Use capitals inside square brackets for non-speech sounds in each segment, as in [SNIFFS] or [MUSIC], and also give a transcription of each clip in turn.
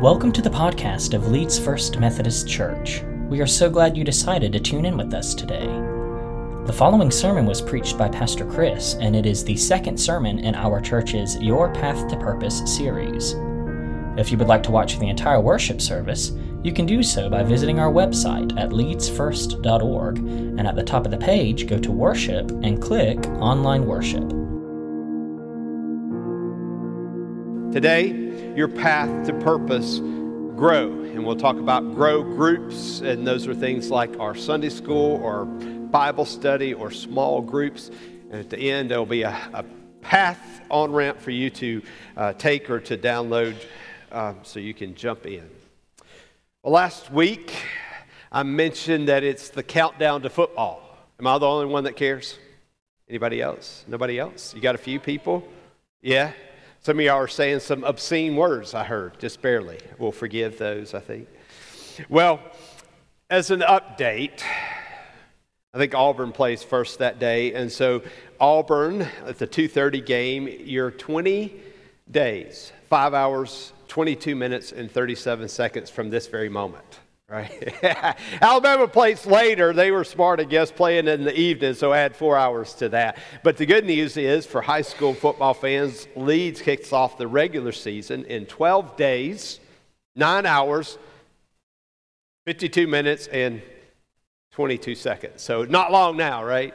Welcome to the podcast of Leeds First Methodist Church. We are so glad you decided to tune in with us today. The following sermon was preached by Pastor Chris, and it is the second sermon in our church's Your Path to Purpose series. If you would like to watch the entire worship service, you can do so by visiting our website at leedsfirst.org, and at the top of the page, go to Worship and click Online Worship. Today, your path to purpose grow. And we'll talk about grow groups, and those are things like our Sunday school or Bible study or small groups. And at the end, there'll be a, a path on ramp for you to uh, take or to download uh, so you can jump in. Well, last week, I mentioned that it's the countdown to football. Am I the only one that cares? Anybody else? Nobody else? You got a few people? Yeah? Some of y'all are saying some obscene words, I heard, just barely. We'll forgive those, I think. Well, as an update, I think Auburn plays first that day, and so Auburn at the 2:30 game, you're 20 days, 5 hours, 22 minutes and 37 seconds from this very moment right? [LAUGHS] Alabama plays later. They were smart, I guess, playing in the evening, so add four hours to that. But the good news is for high school football fans, Leeds kicks off the regular season in 12 days, nine hours, 52 minutes, and 22 seconds. So not long now, right?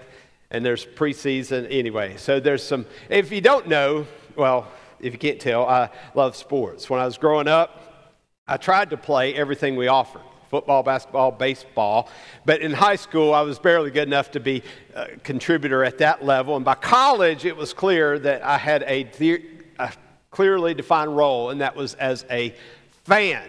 And there's preseason anyway. So there's some, if you don't know, well, if you can't tell, I love sports. When I was growing up, I tried to play everything we offered football, basketball, baseball. But in high school, I was barely good enough to be a contributor at that level. And by college, it was clear that I had a, a clearly defined role, and that was as a fan.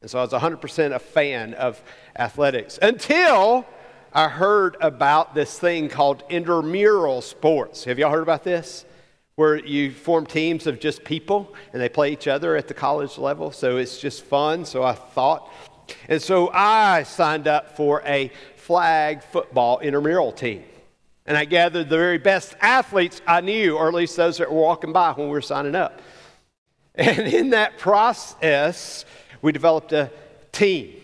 And so I was 100% a fan of athletics until I heard about this thing called intramural sports. Have y'all heard about this? Where you form teams of just people and they play each other at the college level. So it's just fun. So I thought and so I signed up for a flag football intramural team. And I gathered the very best athletes I knew, or at least those that were walking by when we were signing up. [LAUGHS] And in that process, we developed a team.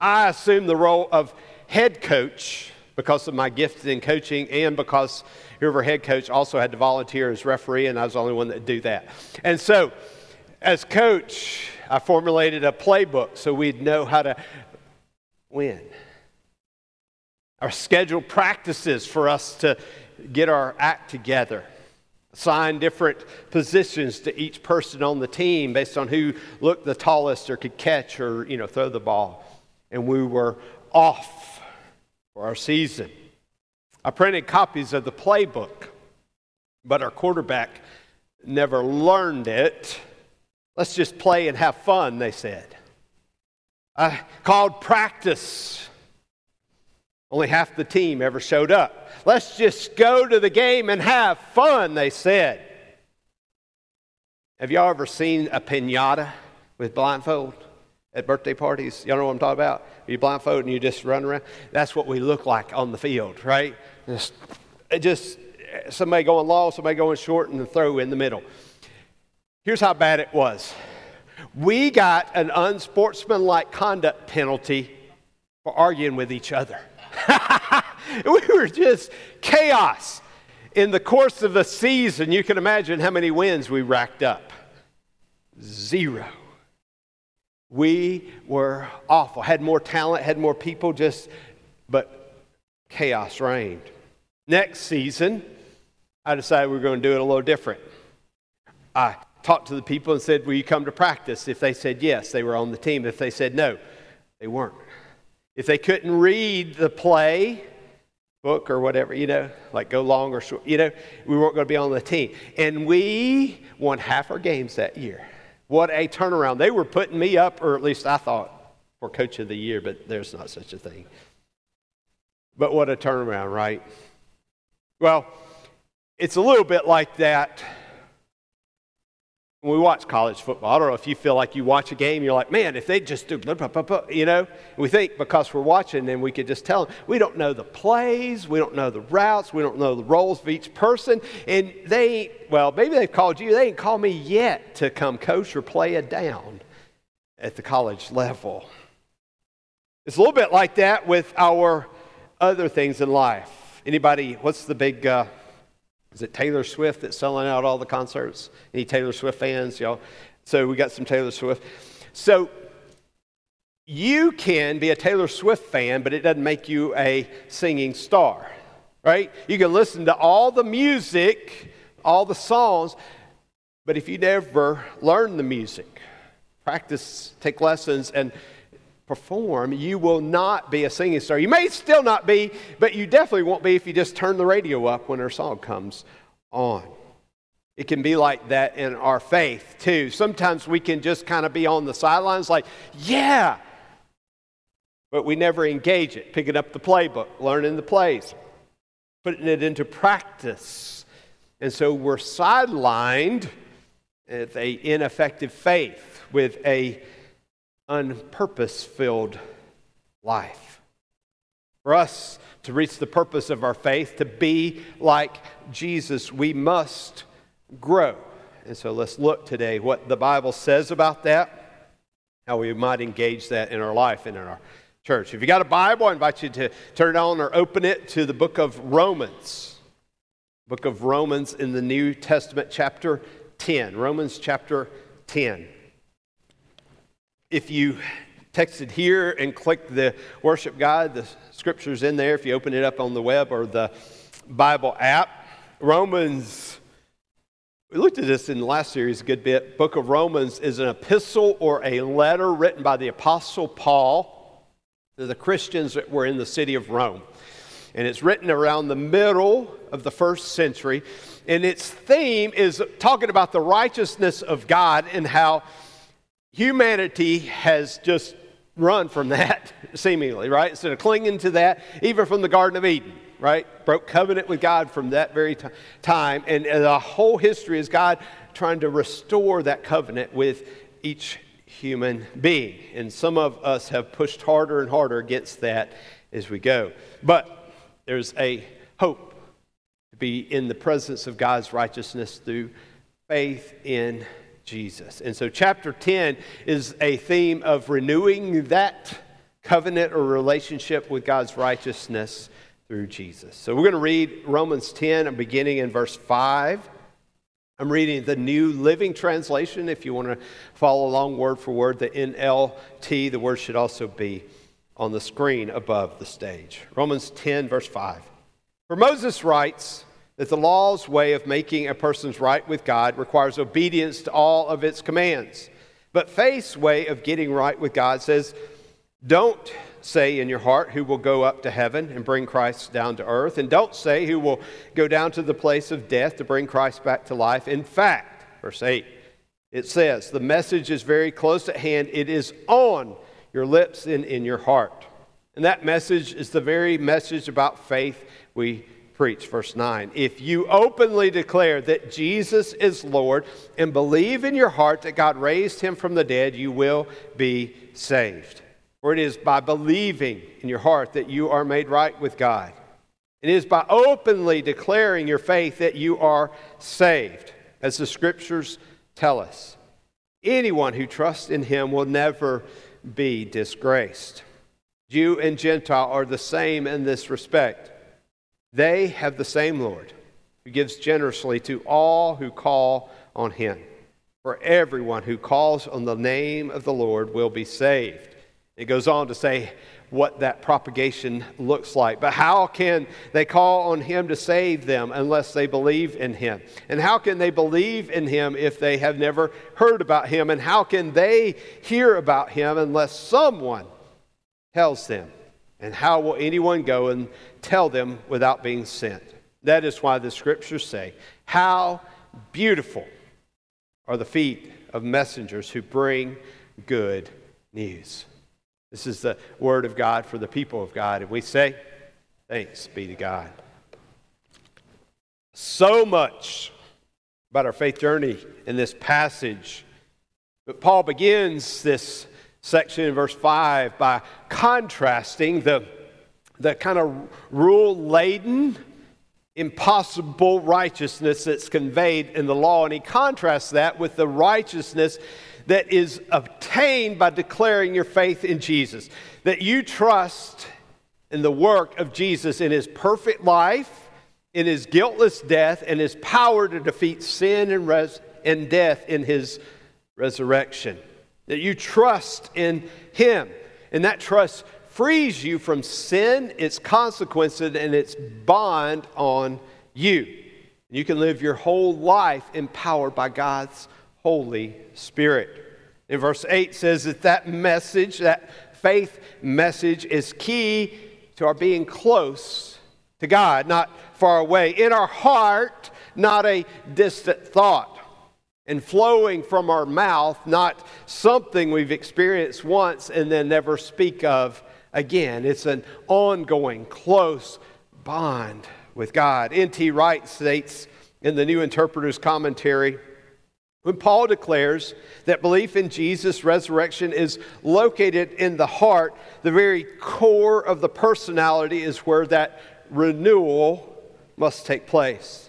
I assumed the role of head coach because of my gift in coaching and because whoever head coach also had to volunteer as referee, and I was the only one that would do that. And so, as coach, I formulated a playbook so we'd know how to win. Our scheduled practices for us to get our act together. Assign different positions to each person on the team based on who looked the tallest or could catch or you know throw the ball. And we were off for our season. I printed copies of the playbook, but our quarterback never learned it Let's just play and have fun, they said. I called practice. Only half the team ever showed up. Let's just go to the game and have fun, they said. Have y'all ever seen a pinata with blindfold at birthday parties? Y'all know what I'm talking about? You blindfold and you just run around. That's what we look like on the field, right? Just, just somebody going long, somebody going short, and the throw in the middle. Here's how bad it was we got an unsportsmanlike conduct penalty for arguing with each other. [LAUGHS] we were just chaos. In the course of the season, you can imagine how many wins we racked up. Zero. We were awful. Had more talent, had more people, just, but chaos reigned. Next season, I decided we were going to do it a little different. I talked to the people and said, Will you come to practice? If they said yes, they were on the team. If they said no, they weren't. If they couldn't read the play, book or whatever, you know, like go long or short, you know, we weren't going to be on the team. And we won half our games that year. What a turnaround. They were putting me up, or at least I thought, for coach of the year, but there's not such a thing. But what a turnaround, right? Well, it's a little bit like that when we watch college football, I don't know if you feel like you watch a game, you're like, man, if they just do, blah, blah, blah, you know, we think because we're watching, then we could just tell them. We don't know the plays, we don't know the routes, we don't know the roles of each person, and they, well, maybe they've called you, they ain't called me yet to come coach or play a down. at the college level. It's a little bit like that with our other things in life. Anybody, what's the big, uh, is it Taylor Swift that's selling out all the concerts? Any Taylor Swift fans? Y'all? So we got some Taylor Swift. So you can be a Taylor Swift fan, but it doesn't make you a singing star, right? You can listen to all the music, all the songs, but if you never learn the music, practice, take lessons, and perform, you will not be a singing star. You may still not be, but you definitely won't be if you just turn the radio up when her song comes on. It can be like that in our faith too. Sometimes we can just kind of be on the sidelines, like, yeah, but we never engage it, picking up the playbook, learning the plays, putting it into practice. And so we're sidelined with a ineffective faith, with a unpurpose filled life. For us to reach the purpose of our faith, to be like Jesus, we must grow. And so let's look today what the Bible says about that, how we might engage that in our life and in our church. If you got a Bible, I invite you to turn it on or open it to the book of Romans. Book of Romans in the New Testament, chapter 10. Romans chapter 10. If you texted here and clicked the worship guide, the scripture's in there. If you open it up on the web or the Bible app, Romans, we looked at this in the last series a good bit. Book of Romans is an epistle or a letter written by the Apostle Paul to the Christians that were in the city of Rome. And it's written around the middle of the first century. And its theme is talking about the righteousness of God and how humanity has just run from that, [LAUGHS] seemingly, right? Instead of clinging to that, even from the Garden of Eden, right? Broke covenant with God from that very t- time. And the whole history is God trying to restore that covenant with each human being. And some of us have pushed harder and harder against that as we go. But there's a hope to be in the presence of God's righteousness through faith in Jesus. And so, chapter 10 is a theme of renewing that covenant or relationship with God's righteousness through Jesus. So, we're going to read Romans 10, beginning in verse 5. I'm reading the New Living Translation. If you want to follow along word for word, the NLT, the word should also be on the screen above the stage. Romans 10, verse 5. For Moses writes that the law's way of making a person's right with God requires obedience to all of its commands. But faith's way of getting right with God says, don't say in your heart who will go up to heaven and bring Christ down to earth. And don't say who will go down to the place of death to bring Christ back to life. In fact, verse 8, it says, the message is very close at hand. It is on your lips and in your heart. And that message is the very message about faith we preach. Verse 9. If you openly declare that Jesus is Lord and believe in your heart that God raised him from the dead, you will be saved. For it is by believing in your heart that you are made right with God. It is by openly declaring your faith that you are saved, as the scriptures tell us. Anyone who trusts in him will never be disgraced. Jew and Gentile are the same in this respect. They have the same Lord, who gives generously to all who call on him. For everyone who calls on the name of the Lord will be saved. It goes on to say what that propagation looks like. But how can they call on him to save them unless they believe in him? And how can they believe in him if they have never heard about him? And how can they hear about him unless someone tells them? And how will anyone go and tell them without being sent? That is why the scriptures say, How beautiful are the feet of messengers who bring good news. This is the word of God for the people of God. And we say, Thanks be to God. So much about our faith journey in this passage. But Paul begins this section in verse 5 by contrasting the, the kind of rule laden, impossible righteousness that's conveyed in the law. And he contrasts that with the righteousness that is obtained by declaring your faith in Jesus. That you trust in the work of Jesus in his perfect life, in his guiltless death, and his power to defeat sin and, res- and death in his resurrection. That you trust in him. And that trust frees you from sin, its consequences, and its bond on you. You can live your whole life empowered by God's Holy Spirit. In verse 8 says that that message, that faith message, is key to our being close to God, not far away. In our heart, not a distant thought. And flowing from our mouth, not something we've experienced once and then never speak of again. It's an ongoing, close bond with God. N.T. Wright states in the New Interpreter's Commentary when Paul declares that belief in Jesus' resurrection is located in the heart, the very core of the personality is where that renewal must take place.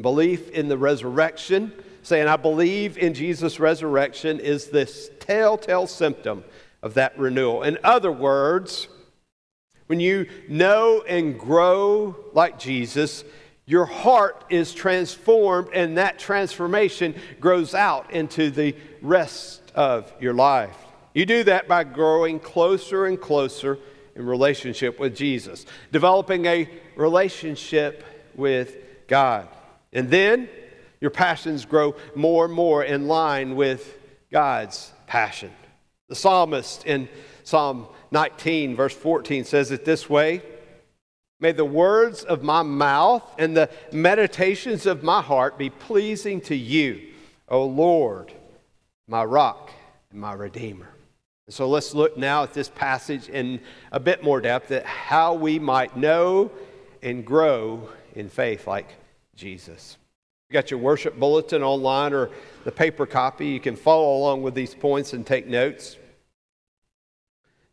Belief in the resurrection, saying, I believe in Jesus' resurrection, is this telltale symptom of that renewal. In other words, when you know and grow like Jesus, your heart is transformed, and that transformation grows out into the rest of your life. You do that by growing closer and closer in relationship with Jesus, developing a relationship with God. And then your passions grow more and more in line with God's passion. The psalmist in Psalm 19, verse 14, says it this way. May the words of my mouth and the meditations of my heart be pleasing to you, O Lord, my rock and my redeemer. so let's look now at this passage in a bit more depth at how we might know and grow in faith like Jesus. You got your worship bulletin online or the paper copy. You can follow along with these points and take notes.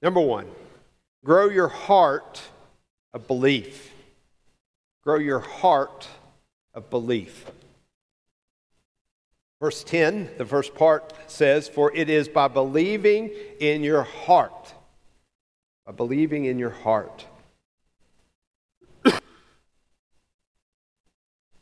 Number one, grow your heart of belief. Grow your heart of belief. Verse 10, the first part says, For it is by believing in your heart. By believing in your heart.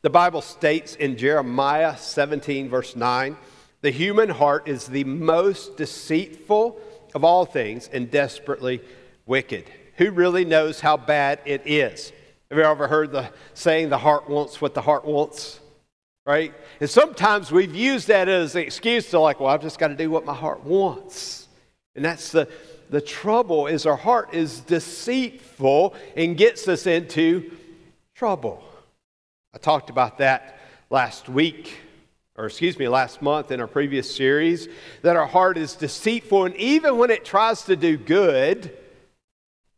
The Bible states in Jeremiah 17, verse 9, the human heart is the most deceitful of all things and desperately wicked. Who really knows how bad it is? Have you ever heard the saying, the heart wants what the heart wants? Right? And sometimes we've used that as an excuse to, like, well, I've just got to do what my heart wants. And that's the, the trouble is our heart is deceitful and gets us into trouble. I talked about that last week, or excuse me, last month in our previous series, that our heart is deceitful, and even when it tries to do good,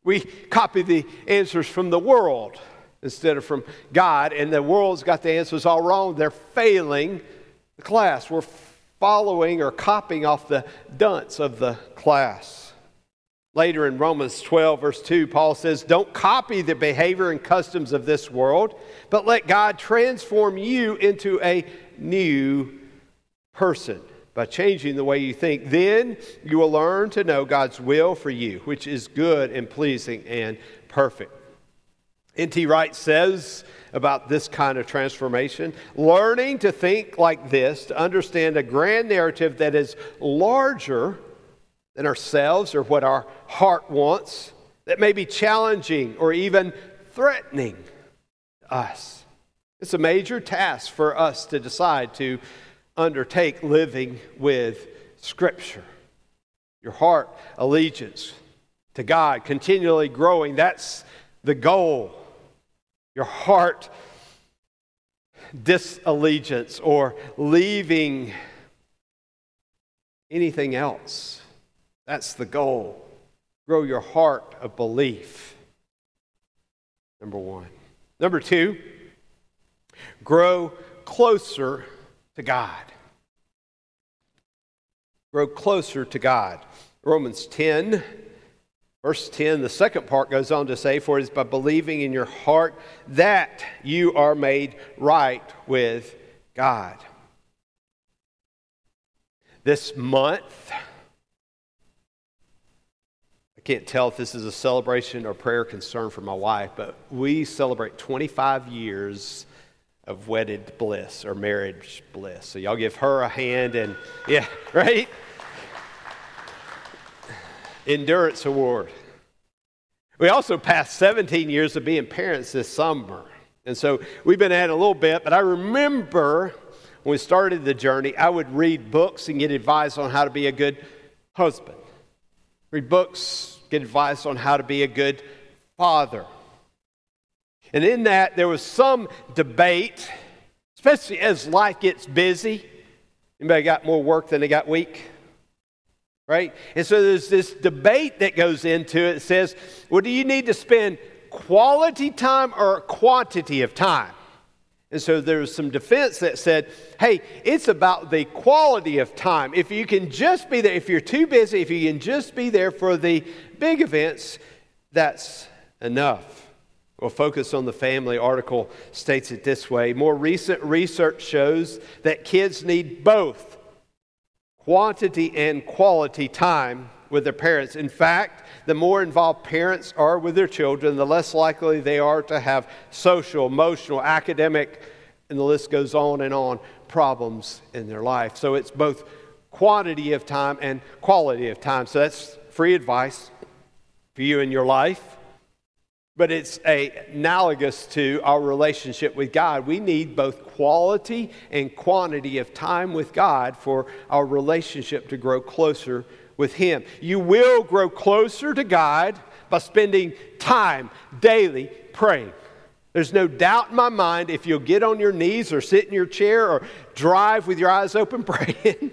we copy the answers from the world instead of from God, and the world's got the answers all wrong. They're failing the class. We're following or copying off the dunce of the class. Later in Romans 12, verse 2, Paul says, Don't copy the behavior and customs of this world, but let God transform you into a new person by changing the way you think. Then you will learn to know God's will for you, which is good and pleasing and perfect. N.T. Wright says about this kind of transformation learning to think like this, to understand a grand narrative that is larger than ourselves or what our heart wants, that may be challenging or even threatening to us. It's a major task for us to decide to undertake living with Scripture. Your heart allegiance to God continually growing. That's the goal. Your heart disallegiance or leaving anything else. That's the goal. Grow your heart of belief. Number one. Number two, grow closer to God. Grow closer to God. Romans 10, Verse 10, the second part goes on to say, For it is by believing in your heart that you are made right with God. This month, can't tell if this is a celebration or prayer concern for my wife, but we celebrate 25 years of wedded bliss or marriage bliss. So y'all give her a hand and, yeah, [LAUGHS] right? Endurance Award. We also passed 17 years of being parents this summer. And so we've been at it a little bit, but I remember when we started the journey, I would read books and get advice on how to be a good husband. Read books, advice on how to be a good father. And in that, there was some debate, especially as life gets busy. Anybody got more work than they got week? right? And so there's this debate that goes into it. It says, well, do you need to spend quality time or quantity of time? And so there was some defense that said, hey, it's about the quality of time. If you can just be there, if you're too busy, if you can just be there for the big events, that's enough. Well, Focus on the Family article states it this way More recent research shows that kids need both quantity and quality time with their parents. In fact, the more involved parents are with their children, the less likely they are to have social, emotional, academic, and the list goes on and on problems in their life. So it's both quantity of time and quality of time. So that's free advice for you in your life but it's a, analogous to our relationship with God. We need both quality and quantity of time with God for our relationship to grow closer with Him. You will grow closer to God by spending time daily praying. There's no doubt in my mind if you'll get on your knees or sit in your chair or drive with your eyes open [LAUGHS] praying.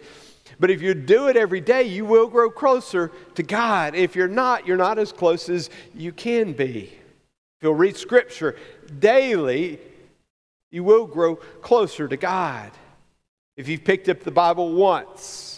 but if you do it every day, you will grow closer to God. If you're not, you're not as close as you can be. If you'll read Scripture daily, you will grow closer to God. If you've picked up the Bible once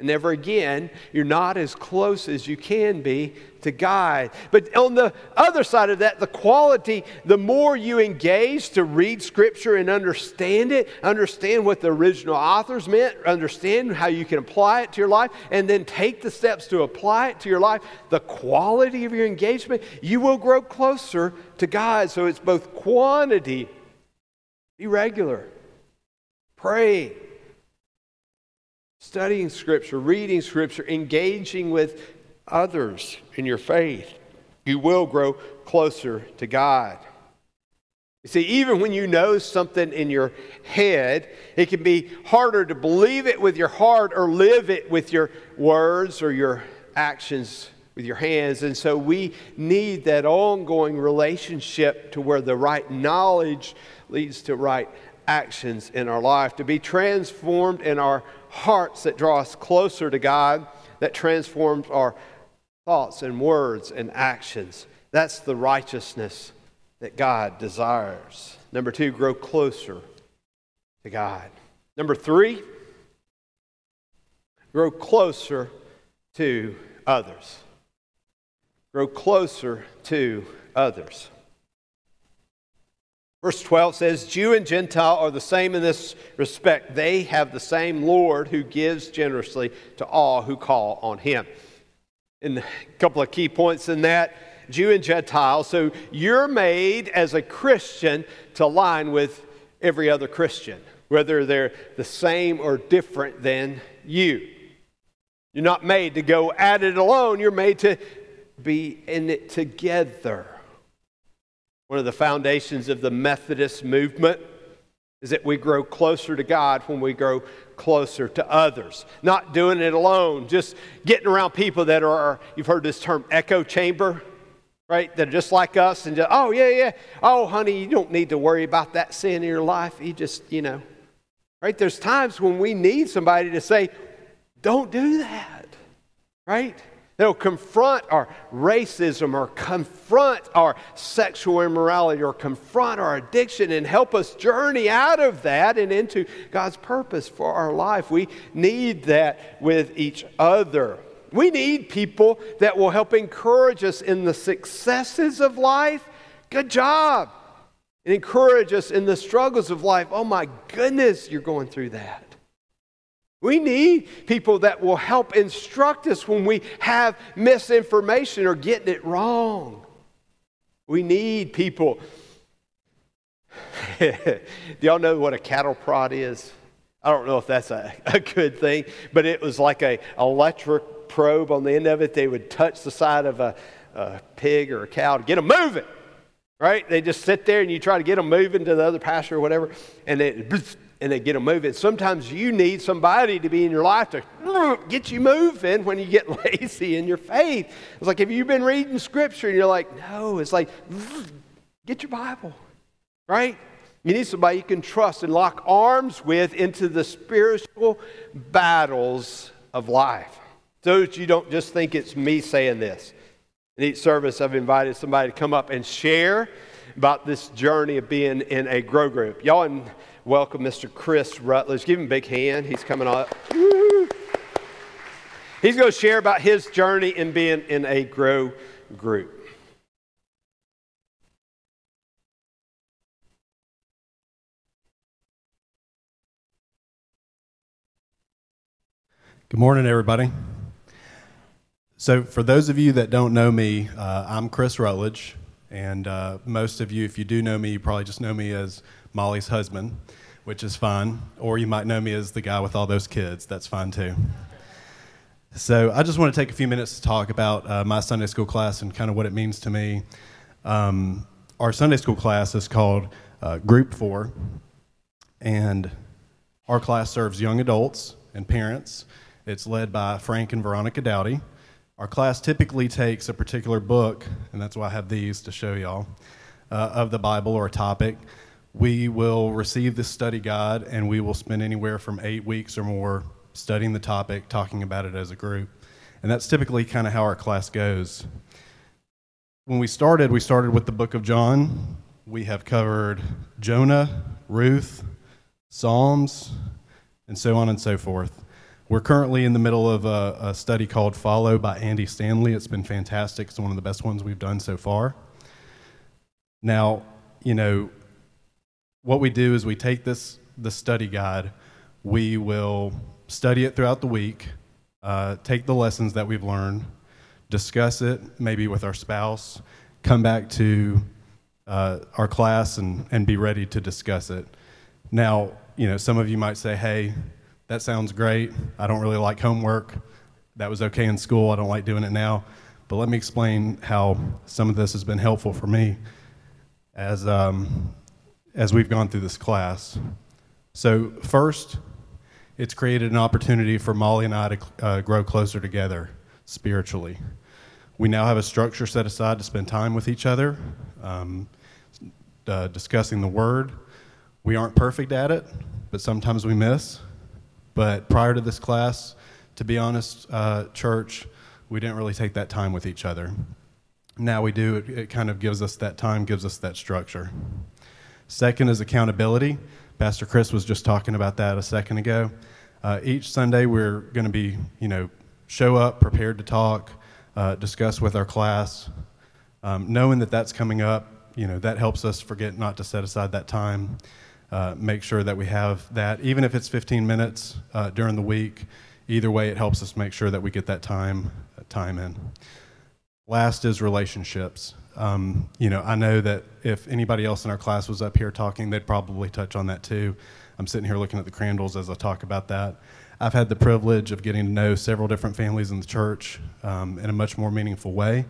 and never again, you're not as close as you can be to God. But on the other side of that, the quality, the more you engage to read Scripture and understand it, understand what the original authors meant, understand how you can apply it to your life, and then take the steps to apply it to your life, the quality of your engagement, you will grow closer to God. So it's both quantity, be regular, pray, studying Scripture, reading Scripture, engaging with others in your faith, you will grow closer to God. You see, even when you know something in your head, it can be harder to believe it with your heart or live it with your words or your actions with your hands. And so we need that ongoing relationship to where the right knowledge leads to right actions in our life, to be transformed in our hearts that draw us closer to God, that transforms our thoughts and words and actions. That's the righteousness that God desires. Number two, grow closer to God. Number three, grow closer to others. Grow closer to others. Verse 12 says, Jew and Gentile are the same in this respect. They have the same Lord who gives generously to all who call on him. And a couple of key points in that Jew and Gentile. So you're made as a Christian to align with every other Christian, whether they're the same or different than you. You're not made to go at it alone, you're made to be in it together. One of the foundations of the Methodist movement is that we grow closer to God when we grow closer to others. Not doing it alone, just getting around people that are, you've heard this term echo chamber, right? That are just like us and just, oh, yeah, yeah. Oh, honey, you don't need to worry about that sin in your life. You just, you know, right? There's times when we need somebody to say, don't do that, right? They'll confront our racism or confront our sexual immorality or confront our addiction and help us journey out of that and into God's purpose for our life. We need that with each other. We need people that will help encourage us in the successes of life. Good job. And encourage us in the struggles of life. Oh my goodness, you're going through that. We need people that will help instruct us when we have misinformation or getting it wrong. We need people. [LAUGHS] Do y'all know what a cattle prod is? I don't know if that's a, [LAUGHS] a good thing, but it was like a electric probe on the end of it. They would touch the side of a, a pig or a cow to get them moving, right? They just sit there and you try to get them moving to the other pasture or whatever, and they, [LAUGHS] and they get them moving. Sometimes you need somebody to be in your life to get you moving when you get [LAUGHS] lazy in your faith. It's like, have you been reading scripture? And you're like, no. It's like, [SNIFFS] get your Bible, right? You need somebody you can trust and lock arms with into the spiritual battles of life. So that you don't just think it's me saying this. In each service, I've invited somebody to come up and share about this journey of being in a grow group. Y'all and welcome Mr. Chris Rutledge. Give him a big hand. He's coming up. He's going to share about his journey in being in a grow group. Good morning, everybody. So, for those of you that don't know me, uh, I'm Chris Rutledge, and uh, most of you, if you do know me, you probably just know me as Molly's husband, which is fine, or you might know me as the guy with all those kids. That's fine too. So, I just want to take a few minutes to talk about uh, my Sunday school class and kind of what it means to me. Um, our Sunday school class is called uh, Group Four, and our class serves young adults and parents it's led by Frank and Veronica Dowdy. Our class typically takes a particular book, and that's why I have these to show y'all, uh, of the Bible or a topic. We will receive this study guide, and we will spend anywhere from eight weeks or more studying the topic, talking about it as a group. And that's typically kind of how our class goes. When we started, we started with the book of John. We have covered Jonah, Ruth, Psalms, and so on and so forth. We're currently in the middle of a, a, study called Follow by Andy Stanley. It's been fantastic. It's one of the best ones we've done so far. Now, you know, what we do is we take this the study guide, we will study it throughout the week, uh, take the lessons that we've learned, discuss it maybe with our spouse, come back to uh, our class and, and be ready to discuss it. Now, you know, some of you might say, hey, that sounds great. I don't really like homework. That was okay in school. I don't like doing it now. But let me explain how some of this has been helpful for me as, um, as we've gone through this class. So, first, it's created an opportunity for Molly and I to uh, grow closer together spiritually. We now have a structure set aside to spend time with each other, um, uh, discussing the Word. We aren't perfect at it, but sometimes we miss. But prior to this class, to be honest, uh, church, we didn't really take that time with each other. Now we do. It, it kind of gives us that time, gives us that structure. Second is accountability. Pastor Chris was just talking about that a second ago. Uh, each Sunday, we're going to be, you know, show up prepared to talk, uh, discuss with our class. Um, knowing that that's coming up, you know, that helps us forget not to set aside that time uh, make sure that we have that, even if it's 15 minutes uh, during the week. Either way, it helps us make sure that we get that time uh, time in. Last is relationships. Um, you know, I know that if anybody else in our class was up here talking, they'd probably touch on that too. I'm sitting here looking at the Crandalls as I talk about that. I've had the privilege of getting to know several different families in the church um, in a much more meaningful way,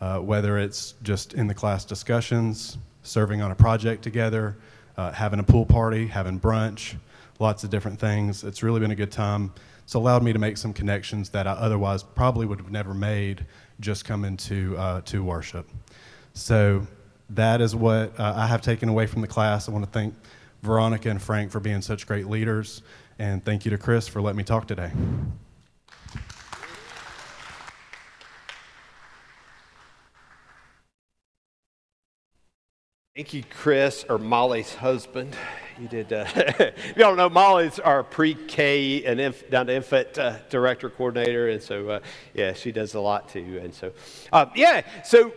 uh, whether it's just in the class discussions, serving on a project together, uh, having a pool party, having brunch, lots of different things. It's really been a good time. It's allowed me to make some connections that I otherwise probably would have never made just coming to, uh, to worship. So that is what uh, I have taken away from the class. I want to thank Veronica and Frank for being such great leaders, and thank you to Chris for letting me talk today. Thank you, Chris, or Molly's husband. you did. Uh, [LAUGHS] if you don't know, Molly's our pre-K and inf- down to infant uh, director coordinator, and so uh, yeah, she does a lot too. And so, uh, yeah, so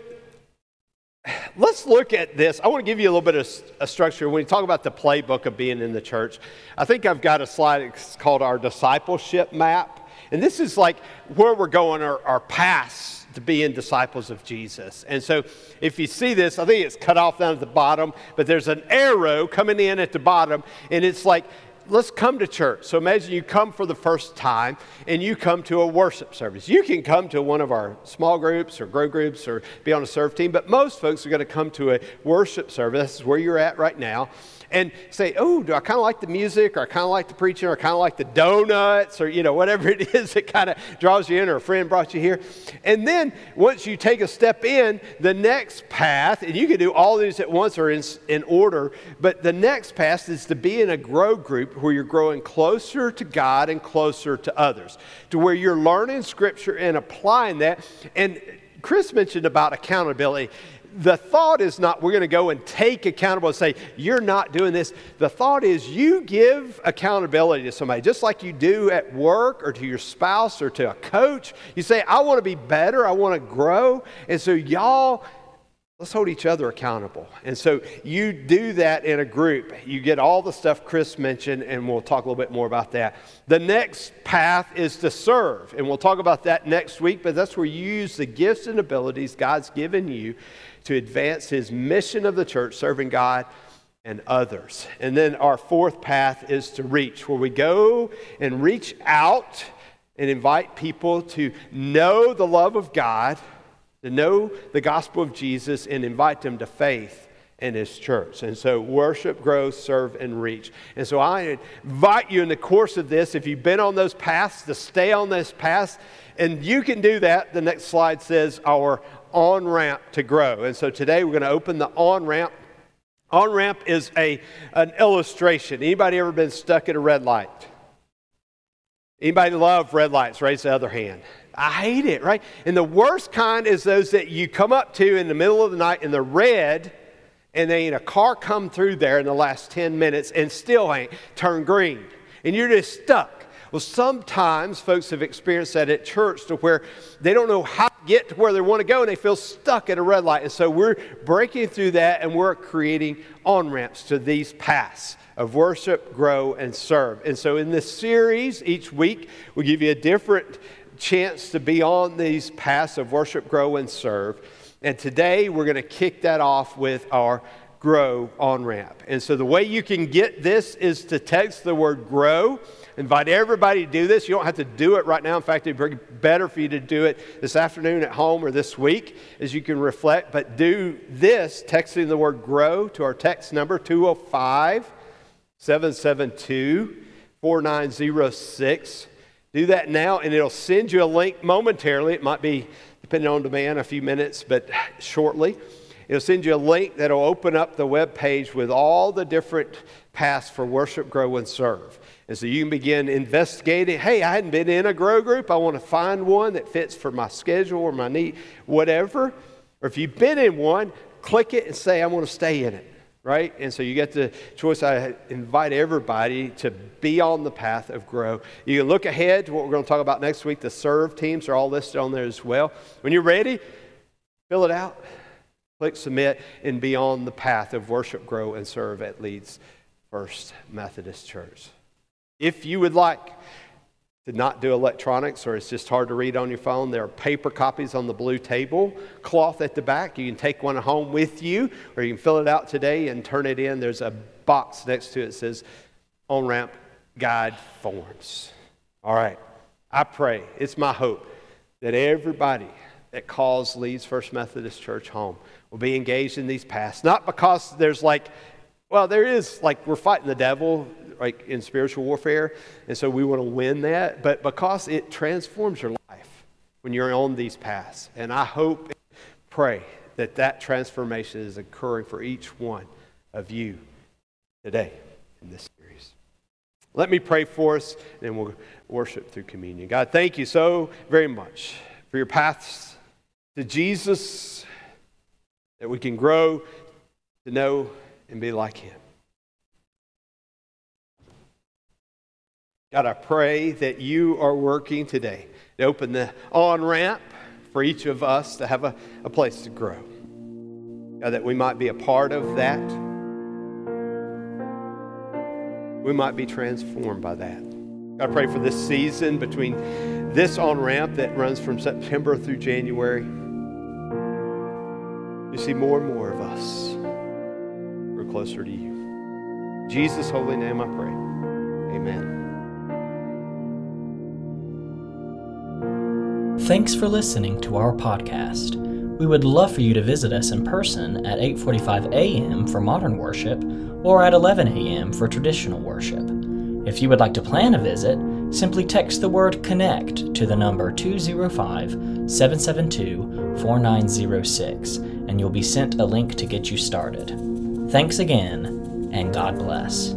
let's look at this. I want to give you a little bit of a structure. When we talk about the playbook of being in the church, I think I've got a slide it's called our discipleship map. And this is like where we're going, our, our paths to being disciples of Jesus. And so if you see this, I think it's cut off down at the bottom, but there's an arrow coming in at the bottom, and it's like let's come to church. So imagine you come for the first time and you come to a worship service. You can come to one of our small groups or grow groups or be on a serve team, but most folks are going to come to a worship service. Where you're at right now and say, oh, do I kind of like the music or I kind of like the preaching or I kind of like the donuts or, you know, whatever it [LAUGHS] is that kind of draws you in or a friend brought you here. And then once you take a step in, the next path, and you can do all these at once or in, in order, but the next path is to be in a grow group where you're growing closer to God and closer to others, to where you're learning scripture and applying that. And Chris mentioned about accountability the thought is not we're going to go and take accountable and say, you're not doing this. The thought is you give accountability to somebody, just like you do at work or to your spouse or to a coach. You say, I want to be better, I want to grow. And so, y'all, let's hold each other accountable. And so, you do that in a group. You get all the stuff Chris mentioned, and we'll talk a little bit more about that. The next path is to serve, and we'll talk about that next week, but that's where you use the gifts and abilities God's given you to advance his mission of the church, serving God and others. And then our fourth path is to reach, where we go and reach out and invite people to know the love of God, to know the gospel of Jesus, and invite them to faith in his church. And so worship, grow, serve, and reach. And so I invite you in the course of this, if you've been on those paths, to stay on this path. And you can do that. The next slide says our on ramp to grow. And so today we're going to open the on ramp. On ramp is a, an illustration. Anybody ever been stuck at a red light? Anybody love red lights? Raise the other hand. I hate it, right? And the worst kind is those that you come up to in the middle of the night and they're red, and then a car come through there in the last 10 minutes and still ain't turned green. And you're just stuck. Well, sometimes folks have experienced that at church to where they don't know how get to where they want to go and they feel stuck at a red light. And so we're breaking through that and we're creating on ramps to these paths of worship, grow, and serve. And so in this series, each week, we give you a different chance to be on these paths of worship, grow, and serve. And today we're going to kick that off with our grow on ramp. And so the way you can get this is to text the word grow invite everybody to do this. You don't have to do it right now. In fact, it'd be better for you to do it this afternoon at home or this week as you can reflect. But do this, texting the word grow to our text number 205 772 4906. Do that now, and it'll send you a link momentarily. It might be, depending on demand, a few minutes, but shortly. It'll send you a link that'll open up the web page with all the different paths for worship, grow, and serve. And so you can begin investigating. Hey, I hadn't been in a grow group. I want to find one that fits for my schedule or my need, whatever. Or if you've been in one, click it and say, I want to stay in it, right? And so you get the choice. I invite everybody to be on the path of grow. You can look ahead to what we're going to talk about next week. The serve teams are all listed on there as well. When you're ready, fill it out, click submit, and be on the path of worship, grow, and serve at Leeds First Methodist Church. If you would like to not do electronics or it's just hard to read on your phone, there are paper copies on the blue table, cloth at the back. You can take one home with you or you can fill it out today and turn it in. There's a box next to it that says on ramp guide forms. All right. I pray, it's my hope that everybody that calls Leeds First Methodist Church home will be engaged in these paths. Not because there's like, well, there is like we're fighting the devil like in spiritual warfare, and so we want to win that. But because it transforms your life when you're on these paths, and I hope, and pray that that transformation is occurring for each one of you today in this series. Let me pray for us, and we'll worship through communion. God, thank you so very much for your paths to Jesus, that we can grow to know and be like him. God, I pray that you are working today to open the on ramp for each of us to have a, a place to grow. God, that we might be a part of that. We might be transformed by that. God, I pray for this season between this on ramp that runs from September through January. You see more and more closer to you. In Jesus' holy name I pray. Amen. Thanks for listening to our podcast. We would love for you to visit us in person at 8:45 a.m. for modern worship or at 11 a.m. for traditional worship. If you would like to plan a visit, simply text the word connect to the number 205-772-4906 and you'll be sent a link to get you started. Thanks again and God bless.